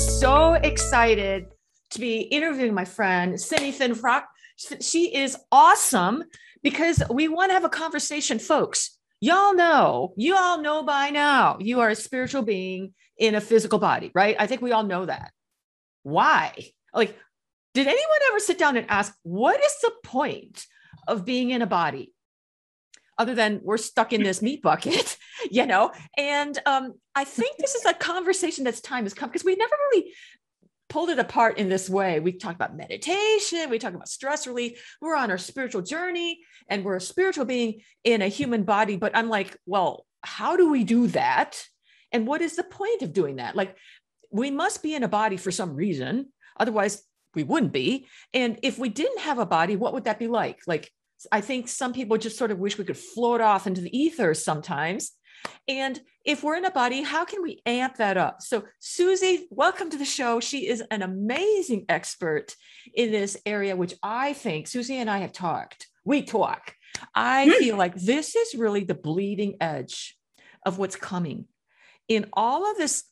so excited to be interviewing my friend, Cindy Finnefrock. She is awesome because we want to have a conversation, folks. Y'all know, you all know by now, you are a spiritual being in a physical body, right? I think we all know that. Why? Like, did anyone ever sit down and ask, what is the point of being in a body? Other than we're stuck in this meat bucket, you know? And um, I think this is a conversation that's time has come because we never really pulled it apart in this way. We talk about meditation, we talk about stress relief. We're on our spiritual journey and we're a spiritual being in a human body. But I'm like, well, how do we do that? And what is the point of doing that? Like, we must be in a body for some reason. Otherwise, we wouldn't be. And if we didn't have a body, what would that be like? Like, I think some people just sort of wish we could float off into the ether sometimes. And if we're in a body, how can we amp that up? So, Susie, welcome to the show. She is an amazing expert in this area, which I think Susie and I have talked. We talk. I hmm. feel like this is really the bleeding edge of what's coming in all of this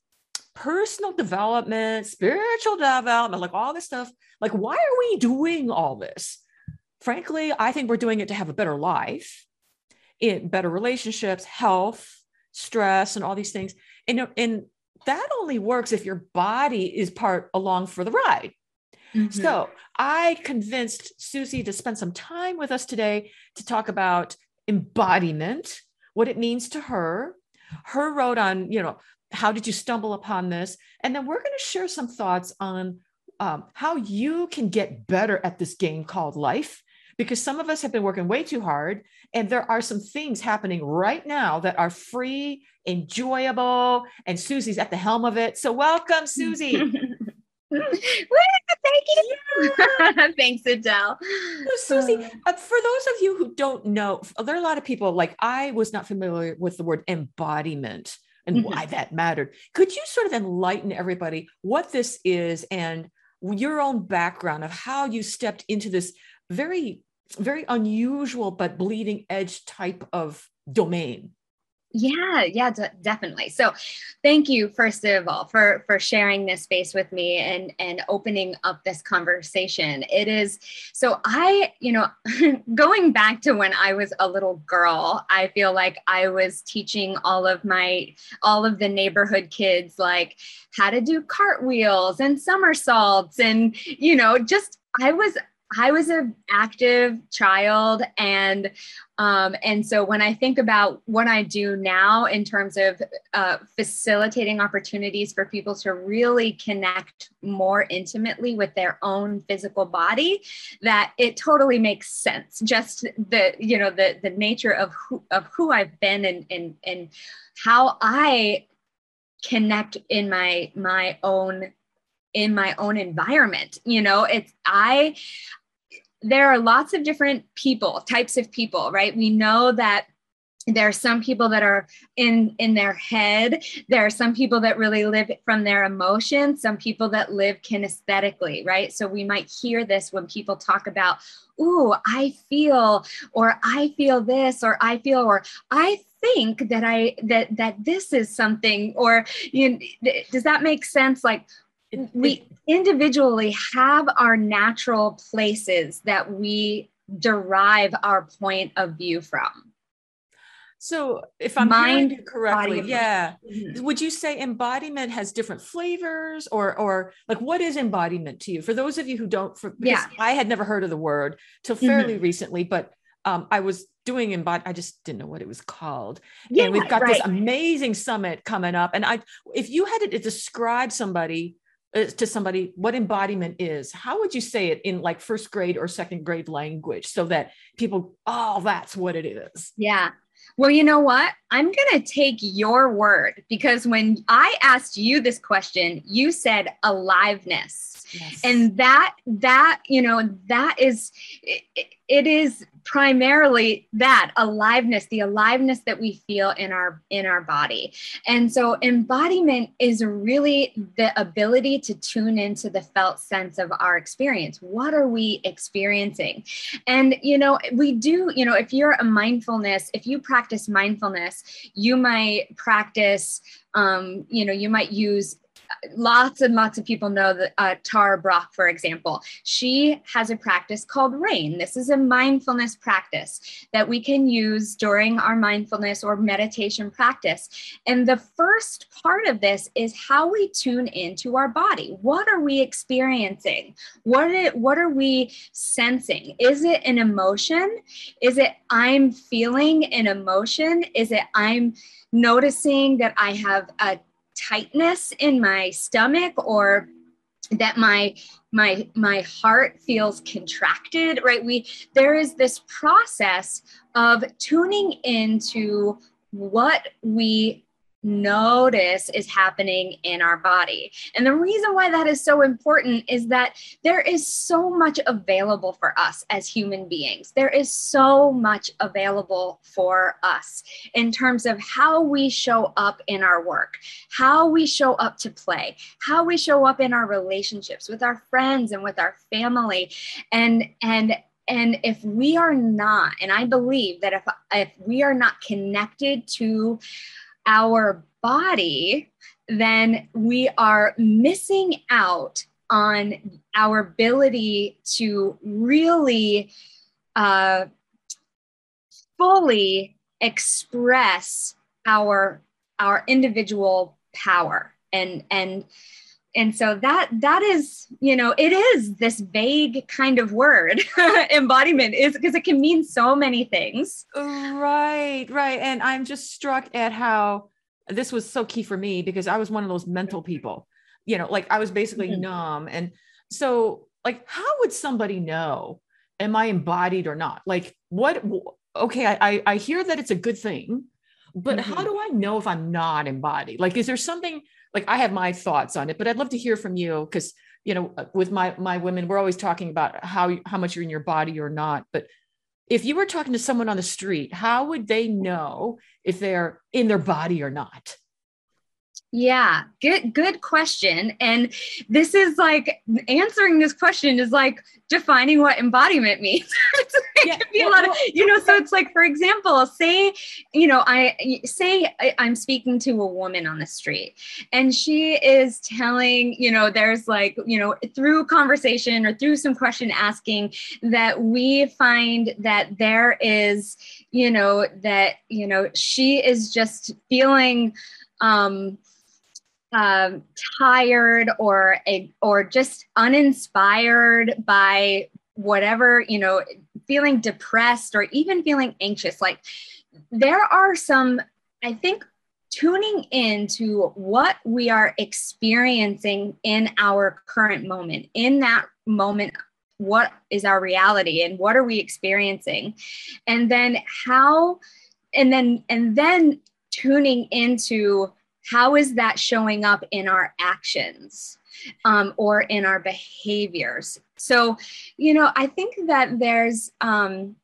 personal development, spiritual development, like all this stuff. Like, why are we doing all this? Frankly, I think we're doing it to have a better life, in better relationships, health, stress, and all these things. And, and that only works if your body is part along for the ride. Mm-hmm. So I convinced Susie to spend some time with us today to talk about embodiment, what it means to her, her road on, you know, how did you stumble upon this? And then we're going to share some thoughts on um, how you can get better at this game called life because some of us have been working way too hard and there are some things happening right now that are free enjoyable and susie's at the helm of it so welcome susie thank you yeah. thanks adele so, susie uh, uh, for those of you who don't know there are a lot of people like i was not familiar with the word embodiment and mm-hmm. why that mattered could you sort of enlighten everybody what this is and your own background of how you stepped into this very very unusual but bleeding edge type of domain. Yeah yeah d- definitely. So thank you first of all for for sharing this space with me and and opening up this conversation. It is so i you know going back to when i was a little girl i feel like i was teaching all of my all of the neighborhood kids like how to do cartwheels and somersaults and you know just I was I was an active child, and um, and so when I think about what I do now in terms of uh, facilitating opportunities for people to really connect more intimately with their own physical body, that it totally makes sense. Just the you know the the nature of who of who I've been and and and how I connect in my my own in my own environment you know it's i there are lots of different people types of people right? We know that there are some people that are in in their head. There are some people that really live from their emotions. Some people that live kinesthetically right? So we might hear this when people talk about ooh i feel or i feel this or i feel or i think that i that that this is something or you know, does that make sense? Like we individually have our natural places that we derive our point of view from. So, if I'm mind correctly, yeah, mm-hmm. would you say embodiment has different flavors, or or like what is embodiment to you? For those of you who don't, for, yeah, I had never heard of the word till fairly mm-hmm. recently, but um, I was doing embod. I just didn't know what it was called. Yeah, and we've got right. this amazing summit coming up, and I, if you had to describe somebody Uh, to somebody what embodiment is how would you say it in like first grade or second grade language so that people oh that's what it is. Yeah. Well you know what? I'm going to take your word because when i asked you this question you said aliveness. Yes. and that that you know that is it, it is primarily that aliveness the aliveness that we feel in our in our body. And so embodiment is really the ability to tune into the felt sense of our experience. What are we experiencing? And you know we do you know if you're a mindfulness if you practice mindfulness you might practice um, you know you might use lots and lots of people know that uh, Tara Brach, for example, she has a practice called RAIN. This is a mindfulness practice that we can use during our mindfulness or meditation practice. And the first part of this is how we tune into our body. What are we experiencing? What are, what are we sensing? Is it an emotion? Is it I'm feeling an emotion? Is it I'm noticing that I have a tightness in my stomach or that my my my heart feels contracted right? We there is this process of tuning into what we notice is happening in our body. And the reason why that is so important is that there is so much available for us as human beings. There is so much available for us in terms of how we show up in our work, how we show up to play, how we show up in our relationships with our friends and with our family. And and and if we are not, and I believe that if if we are not connected to our body, then we are missing out on our ability to really uh, fully express our our individual power. And and and so that that is you know it is this vague kind of word embodiment is because it can mean so many things. Right right. And i'm just struck at how this was so key for me because i was one of those mental people you know like i was basically mm-hmm. numb. And so like how would somebody know am i embodied or not? Like what okay i i hear that it's a good thing but mm-hmm. how do i know if i'm not embodied like is there something like I have my thoughts on it, but I'd love to hear from you because you know uh, with my my women we're always talking about how how much you're in your body or not but if you were talking to someone on the street how would they know if they're in their body or not yeah, good good question. And this is like answering this question is like defining what embodiment means. it yeah, can be well, a lot of, you know, so it's like for example, say, you know, I say I'm speaking to a woman on the street and she is telling, you know, there's like, you know, through conversation or through some question asking that we find that there is, you know, that, you know, she is just feeling um um, tired or a, or just uninspired by whatever you know feeling depressed or even feeling anxious. Like there are some i think tuning into what we are experiencing in our current moment. In that moment what is our reality and what are we experiencing? And then how and then and then tuning into how is that showing up in our actions um, or in our behaviors? So you know i think that there's um,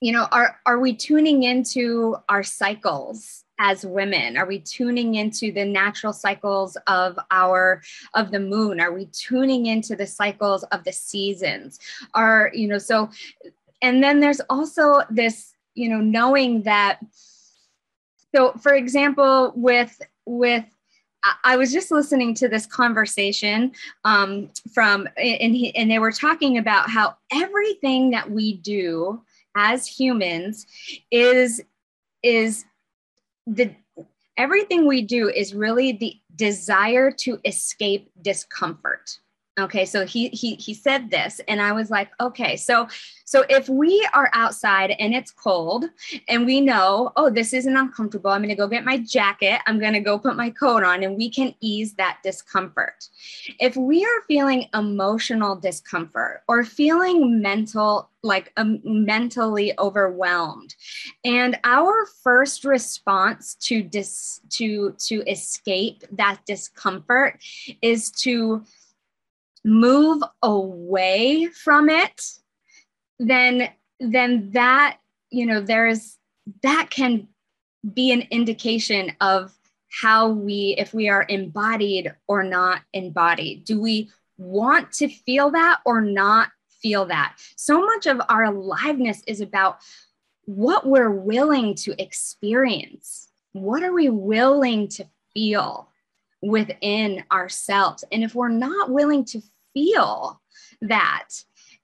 you know are are we tuning into our cycles as women? Are we tuning into the natural cycles of our of the moon? Are we tuning into the cycles of the seasons? Are you know so and then there's also this you know knowing that so for example with with I was just listening to this conversation um, from, and, he, and they were talking about how everything that we do as humans is is the everything we do is really the desire to escape discomfort okay so he he he said this and i was like okay so so if we are outside and it's cold and we know oh this isn't uncomfortable i'm going to go get my jacket i'm going to go put my coat on and we can ease that discomfort. If we are feeling emotional discomfort or feeling mental like um, mentally overwhelmed and our first response to dis to to escape that discomfort is to move away from it then then that you know there's that can be an indication of how we if we are embodied or not embodied. Do we want to feel that or not feel that? So much of our aliveness is about what we're willing to experience. What are we willing to feel within ourselves. And if we're not willing to feel that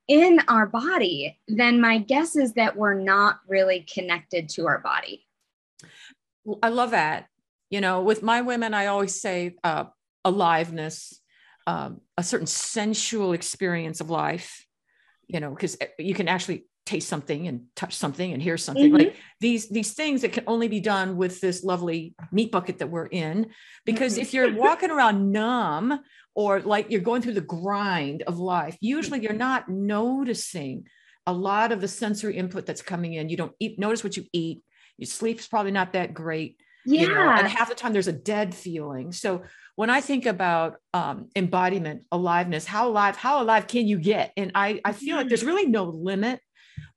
in our body, then my guess is that we're not really connected to our body. I love that. You know, with my women, I always say uh, aliveness, um, a certain sensual experience of life, you know, because eh, you can actually taste something and touch something and hear something mm-hmm. like these these things that can only be done with this lovely meat bucket that we're in. Because mm-hmm. if you're walking around numb or like you're going through the grind of life usually you're not noticing a lot of the sensory input that's coming in. You don't eat notice what you eat. Your sleep's probably not that great yeah you know, and half the time there's a dead feeling. So when i think about um, embodiment aliveness how alive how alive can you get? And i i feel like there's really no limit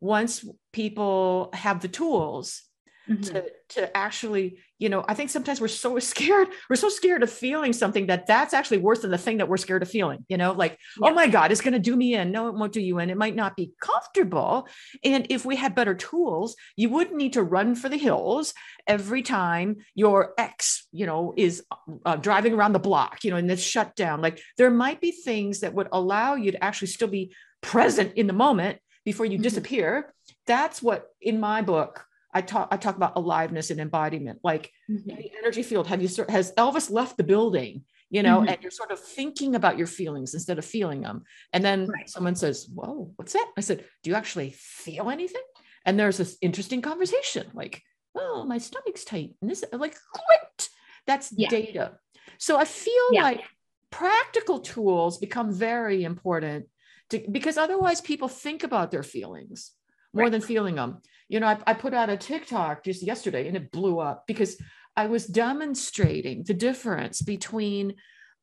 once people have the tools mm-hmm. to, to actually, you know, I think sometimes we're so scared, we're so scared of feeling something that that's actually worse than the thing that we're scared of feeling, you know, like, yeah. oh my God, it's going to do me in. No, it won't do you in. It might not be comfortable. And if we had better tools, you wouldn't need to run for the hills every time your ex, you know, is uh, driving around the block, you know, in this shutdown. Like there might be things that would allow you to actually still be present in the moment before you mm-hmm. disappear. That's what in my book I talk I talk about aliveness and embodiment. Like mm-hmm. the energy field, have you has Elvis left the building? You know, mm-hmm. and you're sort of thinking about your feelings instead of feeling them. And then right. someone says, Whoa, what's that? I said, Do you actually feel anything? And there's this interesting conversation, like, oh, my stomach's tight. And this like great. That's yeah. data. So I feel yeah. like practical tools become very important to, because otherwise people think about their feelings more right. than feeling them. You know, I, I put out a TikTok just yesterday and it blew up because I was demonstrating the difference between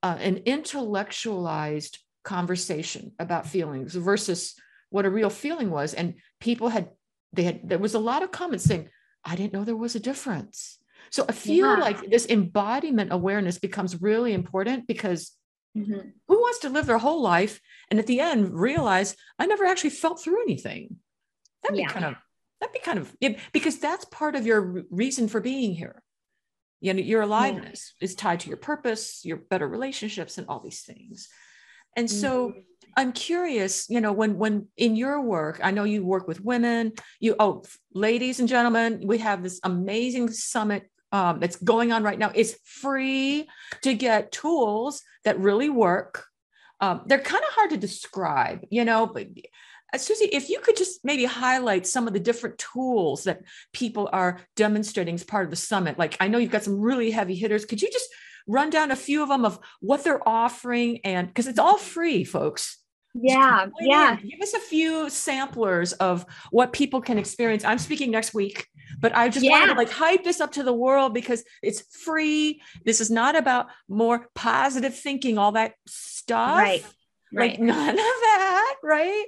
uh, an intellectualized conversation about feelings versus what a real feeling was. And people had, they had, there was a lot of comments saying, I didn't know there was a difference. So I feel yeah. like this embodiment awareness becomes really important because Mm-hmm. Who wants to live their whole life and at the end realize I never actually felt through anything? That'd be yeah. kind of that'd be kind of yeah, because that's part of your reason for being here. You know, your aliveness yeah. is tied to your purpose, your better relationships, and all these things. And mm-hmm. so I'm curious, you know, when when in your work, I know you work with women. You oh, ladies and gentlemen, we have this amazing summit um, that's going on right now. It's free to get tools that really work. Um, they're kind of hard to describe, you know, but uh, Susie, if you could just maybe highlight some of the different tools that people are demonstrating as part of the summit. Like I know you've got some really heavy hitters. Could you just run down a few of them of what they're offering and because it's all free, folks. Yeah, yeah. Give us a few samplers of what people can experience. I'm speaking next week, but I just yeah. wanted to like hype this up to the world because it's free. This is not about more positive thinking, all that stuff. Right. Like right. none of that, right?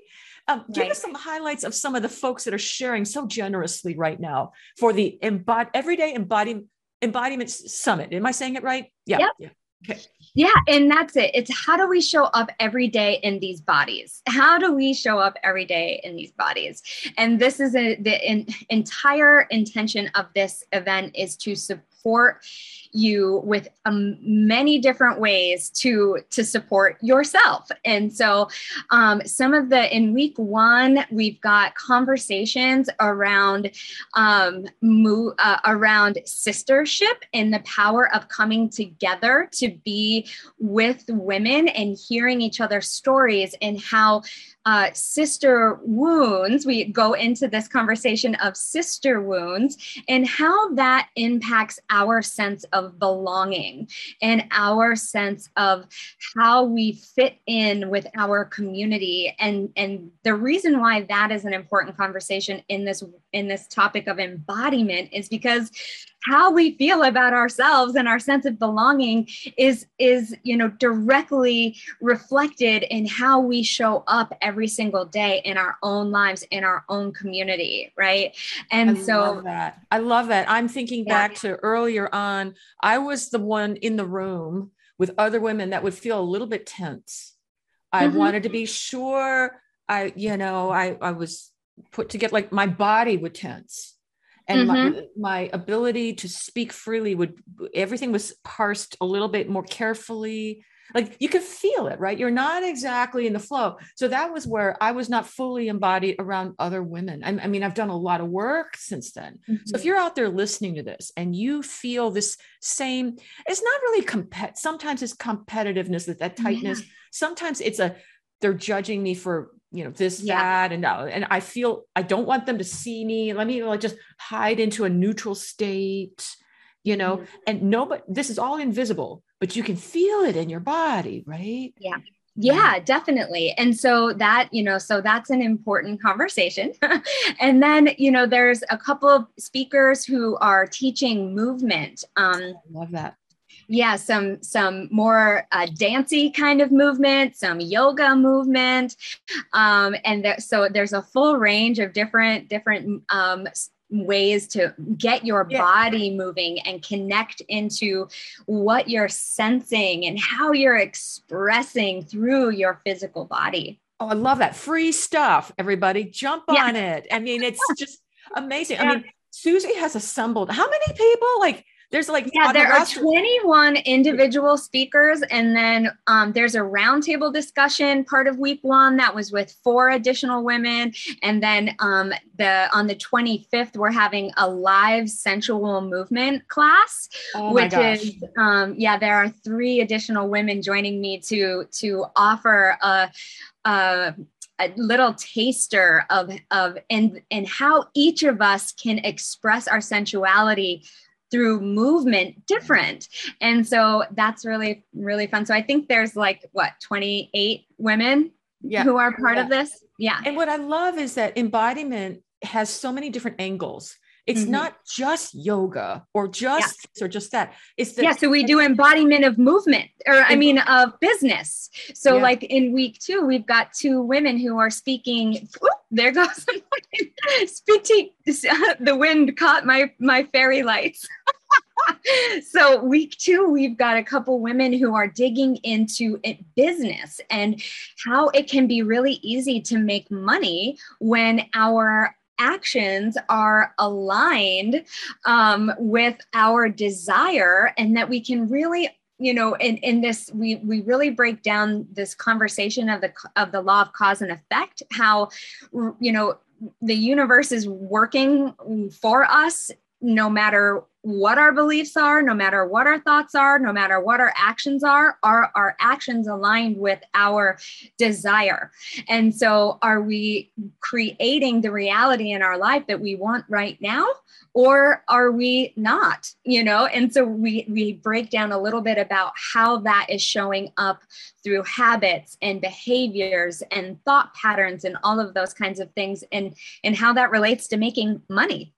Um, give right. us some highlights of some of the folks that are sharing so generously right now for the embod- everyday embodiment embodiment summit. Am I saying it right? Yeah. Yep. Yeah. Okay. Yeah, and that's it. It's how do we show up every day in these bodies? How do we show up every day in these bodies? And this is a, the in, entire intention of this event is to support you with um, many different ways to to support yourself. And so um, some of the in week one we've got conversations around um, mo- uh, around sistership and the power of coming together to be with women and hearing each other's stories and how uh, sister wounds, we go into this conversation of sister wounds and how that impacts our sense of belonging and our sense of how we fit in with our community. And, and the reason why that is an important conversation in this in this topic of embodiment is because how we feel about ourselves and our sense of belonging is is you know directly reflected in how we show up every single day in our own lives in our own community right? And I so love that. I love that. I'm thinking yeah. back to earlier on i was the one in the room with other women that would feel a little bit tense. I mm-hmm. wanted to be sure i you know i i was put together like my body would tense and mm-hmm. my, my ability to speak freely would everything was parsed a little bit more carefully like you could feel it right you're not exactly in the flow so that was where i was not fully embodied around other women i, I mean i've done a lot of work since then mm-hmm. so if mm-hmm. you're out there listening to this and you feel this same it's not really compet sometimes it's competitiveness that that tightness yeah. sometimes it's a they're judging me for you know this yeah. that and uh, and i feel i don't want them to see me. Let me like just hide into a neutral state you know? Mm-hmm. and nobody this is all invisible but you can feel it in your body right? Yeah. Yeah. Definitely. And so that you know so that's an important conversation. And then you know there's a couple of speakers who are teaching movement um I love that yeah some some more uh, dancey kind of movement some yoga movement. Um, and th- so there's a full range of different different um, ways to get your yeah. body moving and connect into what you're sensing and how you're expressing through your physical body. Oh i love that. Free stuff everybody. Jump yeah. on it. I mean it's just amazing. Yeah. i mean susie has assembled how many people? Like there's like yeah, there the are 21 individual speakers, and then um, there's a roundtable discussion part of week one that was with four additional women, and then um, the on the 25th we're having a live sensual movement class, oh which is um, yeah, there are three additional women joining me to to offer a. a a little taster of of and and how each of us can express our sensuality through movement different. And so that's really, really fun. So I think there's like what, 28 women yeah. who are part yeah. of this. Yeah. And what I love is that embodiment has so many different angles. It's mm-hmm. not just yoga or just yeah. or just that. It's the, yeah. So we do embodiment of movement, or I mean of business. So yeah. like in week two, we've got two women who are speaking. there goes speaking. The wind caught my my fairy lights. so week two we've got a couple women who are digging into business and how it can be really easy to make money when our actions are aligned um, with our desire and that we can really you know in, in this we we really break down this conversation of the of the law of cause and effect how you know the universe is working for us no matter what our beliefs are, no matter what our thoughts are, no matter what our actions are, are our actions aligned with our desire? And so, are we creating the reality in our life that we want right now? Or are we not? You know, and so we we break down a little bit about how that is showing up through habits and behaviors and thought patterns and all of those kinds of things and and how that relates to making money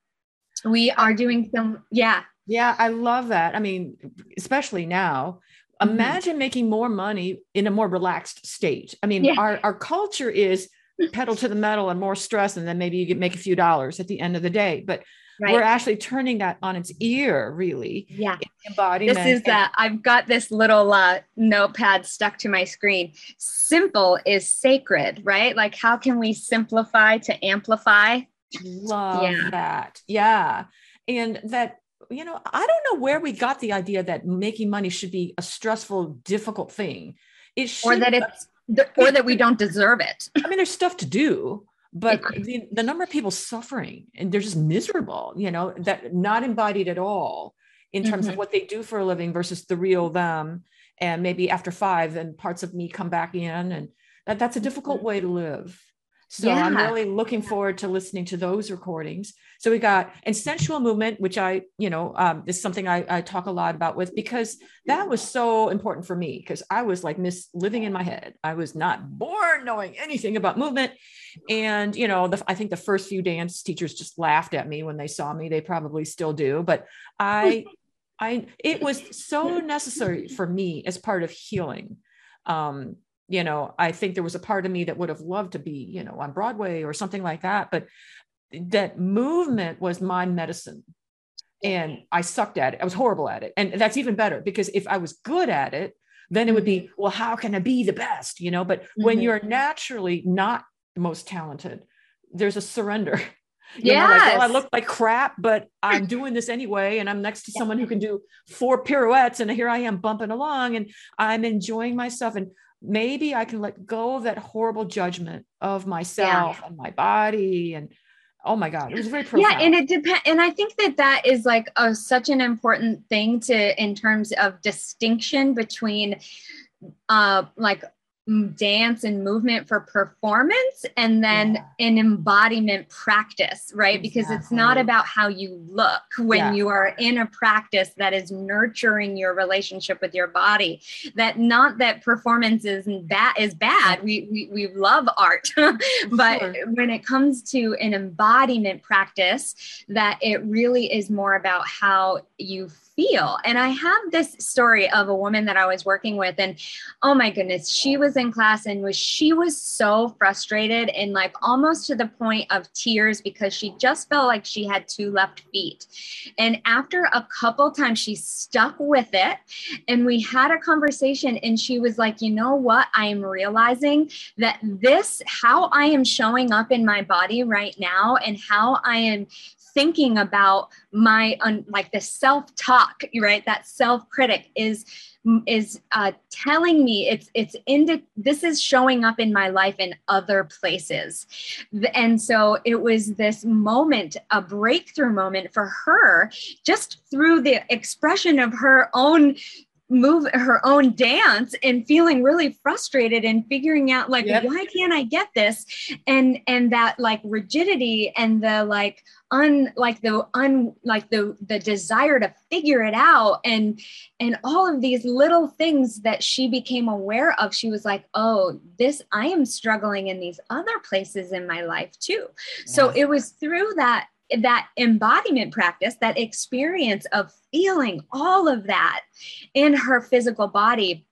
we are doing some yeah. Yeah i love that. I mean especially now. Mm-hmm. imagine making more money in a more relaxed state. I mean yeah. our, our culture is pedal to the metal and more stress and then maybe you make a few dollars at the end of the day. But right. we're actually turning that on its ear really. Yeah. Embodiment this is that uh, i've got this little uh, notepad stuck to my screen. Simple is sacred right? Like how can we simplify to amplify Love yeah. that. Yeah. And that, you know, I don't know where we got the idea that making money should be a stressful, difficult thing. It should, or that it's, or that we don't deserve it. I mean, there's stuff to do, but the, the number of people suffering and they're just miserable, you know, that not embodied at all in terms mm-hmm. of what they do for a living versus the real them. And maybe after five, then parts of me come back in. And that, that's a difficult mm-hmm. way to live. So yeah. I'm really looking forward to listening to those recordings. So we got and sensual movement, which I, you know, um, is something I, I talk a lot about with because that was so important for me because I was like miss living in my head. I was not born knowing anything about movement, and you know, the, I think the first few dance teachers just laughed at me when they saw me. They probably still do, but I, I, it was so necessary for me as part of healing. Um, you know i think there was a part of me that would have loved to be you know on broadway or something like that but that movement was my medicine and i sucked at it i was horrible at it and that's even better because if i was good at it then it would be mm-hmm. well how can i be the best you know but mm-hmm. when you're naturally not the most talented there's a surrender Yeah, like, well, I look like crap, but I'm doing this anyway. And I'm next to someone who can do four pirouettes. And here I am bumping along and I'm enjoying myself. And maybe I can let go of that horrible judgment of myself yeah. and my body. And oh my God, it was very profound. Yeah. And it depends. And I think that that is like a, such an important thing to, in terms of distinction between uh, like dance and movement for performance and then yeah. an embodiment practice right exactly. because it's not about how you look when yeah. you are in a practice that is nurturing your relationship with your body that not that performance is bad is bad we we, we love art but sure. when it comes to an embodiment practice that it really is more about how you feel. And I have this story of a woman that I was working with, and oh my goodness, she was in class and was she was so frustrated and like almost to the point of tears because she just felt like she had two left feet. And after a couple times, she stuck with it, and we had a conversation, and she was like, you know what? I am realizing that this, how I am showing up in my body right now, and how I am thinking about my un, like the self talk right that self critic is is uh, telling me it's it's into this is showing up in my life in other places. And so it was this moment a breakthrough moment for her just through the expression of her own move her own dance and feeling really frustrated and figuring out like yep. why can't i get this and and that like rigidity and the like un like the un like the the desire to figure it out and and all of these little things that she became aware of she was like oh this i am struggling in these other places in my life too yes. so it was through that that embodiment practice, that experience of feeling all of that in her physical body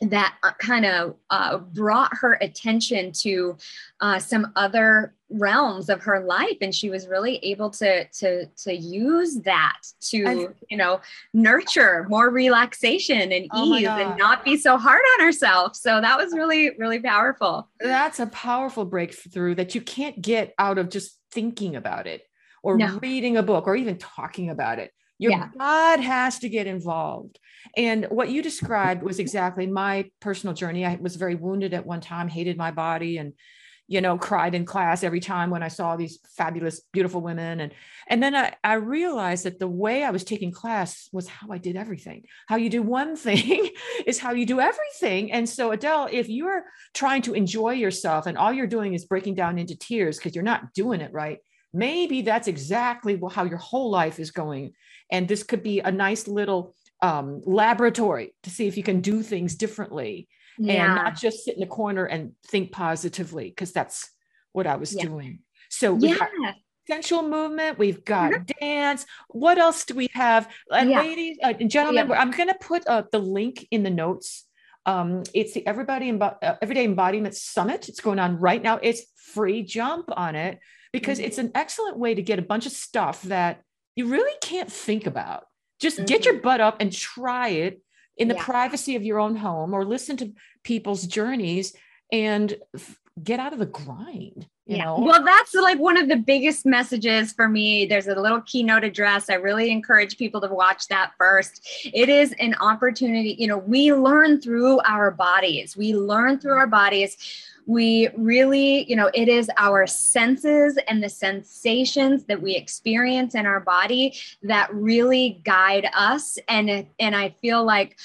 that uh, kind of uh, brought her attention to uh, some other realms of her life. And she was really able to to to use that to I've, you know nurture more relaxation and oh ease and not be so hard on herself. So that was really really powerful. That's a powerful breakthrough that you can't get out of just thinking about it or no. reading a book or even talking about it. Your yeah. God has to get involved. And what you described was exactly my personal journey. I was very wounded at one time, hated my body and you know cried in class every time when i saw these fabulous beautiful women and and then I, I realized that the way i was taking class was how i did everything how you do one thing is how you do everything and so adele if you're trying to enjoy yourself and all you're doing is breaking down into tears because you're not doing it right maybe that's exactly how your whole life is going. And this could be a nice little um, laboratory to see if you can do things differently yeah. and not just sit in the corner and think positively, because that's what I was yeah. doing. So we yeah. sensual movement, we've got mm-hmm. dance. What else do we have? And yeah. ladies uh, and gentlemen, I'm going to put uh, the link in the notes. Um, it's the Everybody Embo- uh, Everyday Embodiment Summit. It's going on right now. It's free. Jump on it because mm-hmm. it's an excellent way to get a bunch of stuff that you really can't think about. Just get your mm-hmm. butt up and try it in the yeah. privacy of your own home or listen to people's journeys and f- get out of the grind you yeah. know well that's like one of the biggest messages for me there's a little keynote address i really encourage people to watch that first it is an opportunity you know we learn through our bodies we learn through our bodies we really, you know, it is our senses and the sensations that we experience in our body that really guide us. And, and I feel like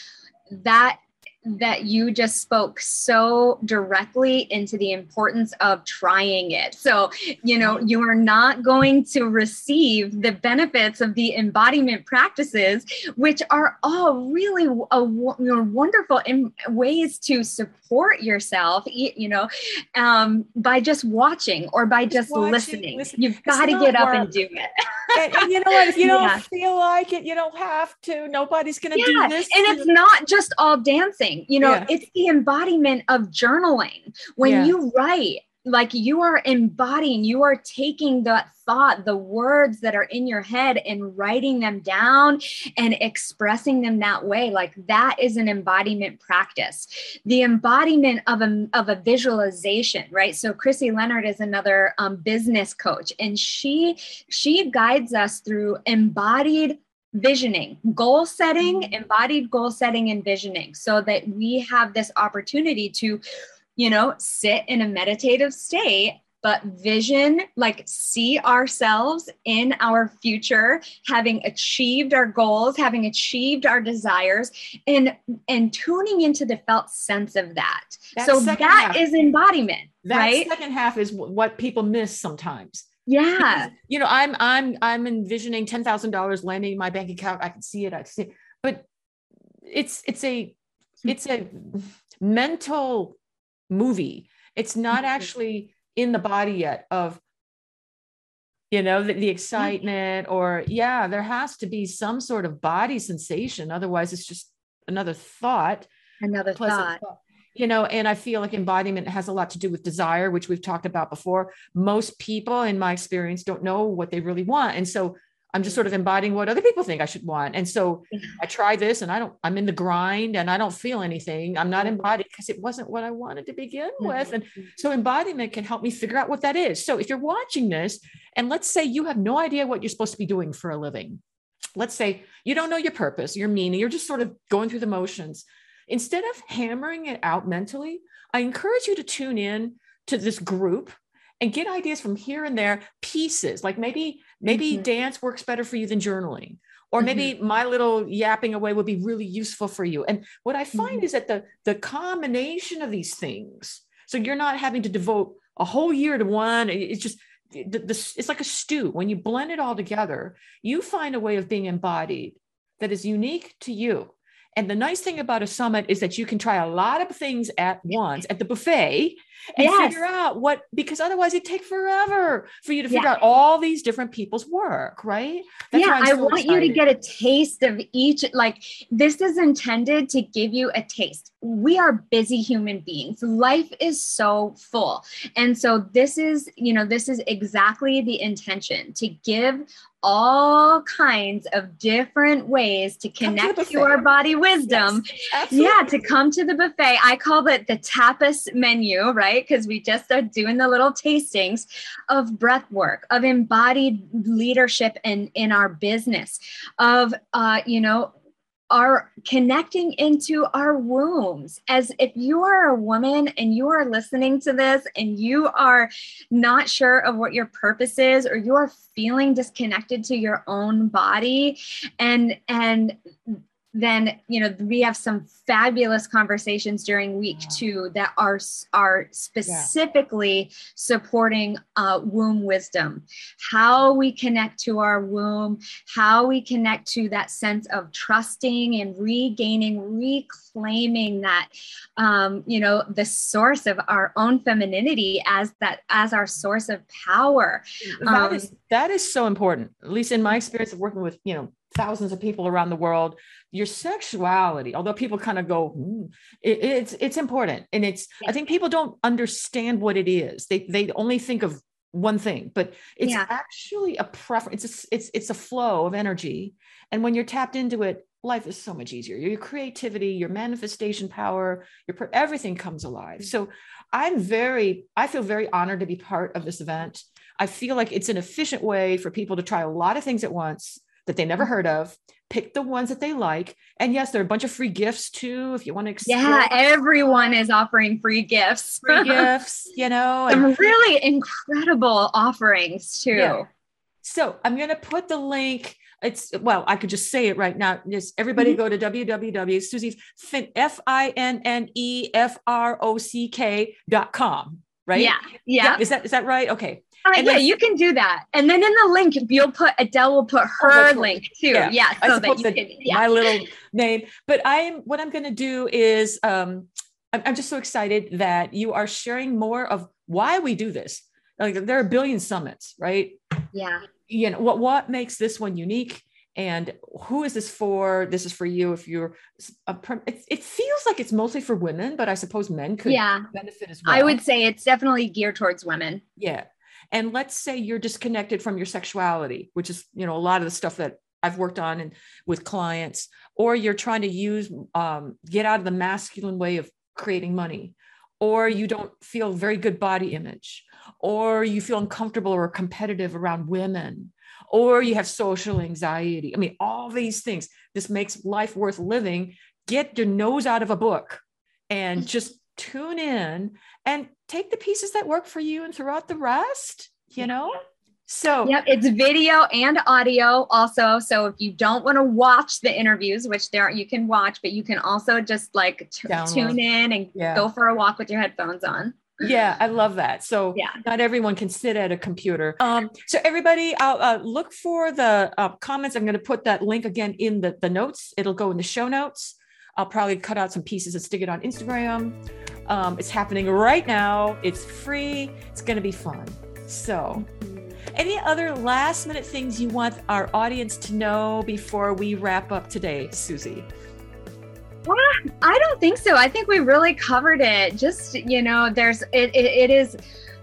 that that you just spoke so directly into the importance of trying it. So, you know, you are not going to receive the benefits of the embodiment practices, which are all really a, you know, wonderful in ways to support yourself, you know, um, by just watching or by just, just watching, listening. Listen, You've got to get up work. and do it. and, and, you know what? If you don't feel like it, you don't have to. Nobody's going to yeah. do this. And it's not just all dancing you know yeah. it's the embodiment of journaling when yeah. you write like you are embodying you are taking that thought the words that are in your head and writing them down and expressing them that way like that is an embodiment practice the embodiment of a, of a visualization right so chrissy leonard is another um, business coach and she she guides us through embodied visioning, goal setting, mm-hmm. embodied goal setting and visioning so that we have this opportunity to, you know, sit in a meditative state but vision like see ourselves in our future having achieved our goals having achieved our desires and and tuning into the felt sense of that, that so that half, is embodiment that right? second half is what people miss sometimes yeah. you know, I'm I'm I'm envisioning ten thousand dollars landing in my bank account. I can see it. I can see it. But it's it's a it's a mental movie. It's not mm-hmm. actually in the body yet of you know the, the excitement or yeah there has to be some sort of body sensation otherwise it's just another thought another thought. thought you know and i feel like embodiment has a lot to do with desire which we've talked about before. Most people in my experience don't know what they really want. And so i'm just sort of embodying what other people think i should want. And so i try this and i don't i'm in the grind and i don't feel anything. I'm not mm-hmm. embodied because it wasn't what i wanted to begin mm-hmm. with. And so embodiment can help me figure out what that is. So if you're watching this and let's say you have no idea what you're supposed to be doing for a living. Let's say you don't know your purpose your meaning you're just sort of going through the motions Instead of hammering it out mentally, I encourage you to tune in to this group and get ideas from here and there pieces like maybe maybe mm-hmm. dance works better for you than journaling or maybe mm-hmm. my little yapping away would be really useful for you and what i find mm-hmm. is that the the combination of these things so you're not having to devote a whole year to one it's just the, the, it's like a stew when you blend it all together you find a way of being embodied that is unique to you and the nice thing about a summit is that you can try a lot of things at once at the buffet and yes. figure out what because otherwise it'd take forever for you to figure yeah. out all these different people's work, right? That's yeah, I want excited. you to get a taste of each. Like this is intended to give you a taste. We are busy human beings. Life is so full. And so this is, you know, this is exactly the intention to give all kinds of different ways to connect to, to our body wisdom. Yes, yeah, to come to the buffet. I call it the tapas menu, right? Because we just are doing the little tastings of breath work, of embodied leadership in, in our business, of, uh, you know, are connecting into our wombs. As if you are a woman and you are listening to this and you are not sure of what your purpose is, or you are feeling disconnected to your own body, and and then you know we have some fabulous conversations during week two that are are specifically yeah. supporting uh, womb wisdom. How we connect to our womb how we connect to that sense of trusting and regaining reclaiming that um, you know the source of our own femininity as that as our source of power. That um, is that is so important at least in my experience of working with you know thousands of people around the world your sexuality although people kind of go mm, it, it's it's important. And it's i think people don't understand what it is. They they only think of one thing but it's yeah. actually a preference it's a, it's it's a flow of energy. And when you're tapped into it life is so much easier. Your creativity your manifestation power your everything comes alive. So i'm very i feel very honored to be part of this event. I feel like it's an efficient way for people to try a lot of things at once that they never heard of pick the ones that they like and yes there are a bunch of free gifts too if you want to explore. yeah everyone is offering free gifts free gifts you know some and, really incredible offerings too yeah. so i'm going to put the link it's well i could just say it right now just everybody mm-hmm. go to www susie's f-i-n-n-e-f-r-o-c-k dot com right yeah yeah, yeah. is that is that right okay uh, yeah, you can do that. And then in the link, you'll put Adele will put oh, her oh, link too. Yeah, yeah so that you can, yeah. my little name. But I'm what I'm going to do is um, I'm, I'm just so excited that you are sharing more of why we do this. Like there are a billion summits, right? Yeah. You know what what makes this one unique and who is this for this is for you if you're a, it, it feels like it's mostly for women but i suppose men could yeah. benefit as well i would say it's definitely geared towards women yeah and let's say you're disconnected from your sexuality which is you know a lot of the stuff that i've worked on and with clients or you're trying to use um, get out of the masculine way of creating money or you don't feel very good body image or you feel uncomfortable or competitive around women or you have social anxiety. I mean, all these things. This makes life worth living. Get your nose out of a book and mm-hmm. just tune in and take the pieces that work for you and throw out the rest, you know? So, yep, it's video and audio also. So, if you don't want to watch the interviews, which there you can watch, but you can also just like t- tune in and yeah. go for a walk with your headphones on. Yeah i love that. So yeah. not everyone can sit at a computer. Um so everybody i'll uh, look for the uh, comments. I'm going to put that link again in the, the notes. It'll go in the show notes i'll probably cut out some pieces and stick it on instagram. Um, it's happening right now. It's free. It's going to be fun. So any other last minute things you want our audience to know before we wrap up today susie? I don't think so. I think we really covered it. Just, you know, there's it, it, it is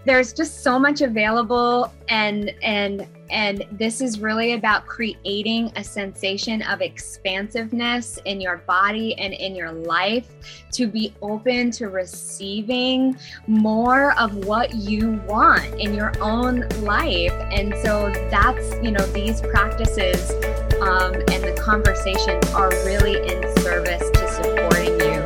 there's just so much available and and and this is really about creating a sensation of expansiveness in your body and in your life to be open to receiving more of what you want in your own life. And so that's, you know, these practices um, and the conversations are really in service to supporting you.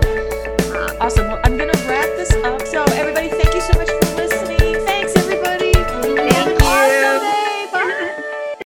Um, awesome. Well, I'm going to wrap this up. So, everybody, thank you so much for listening. Thanks, everybody. Thank you. Awesome.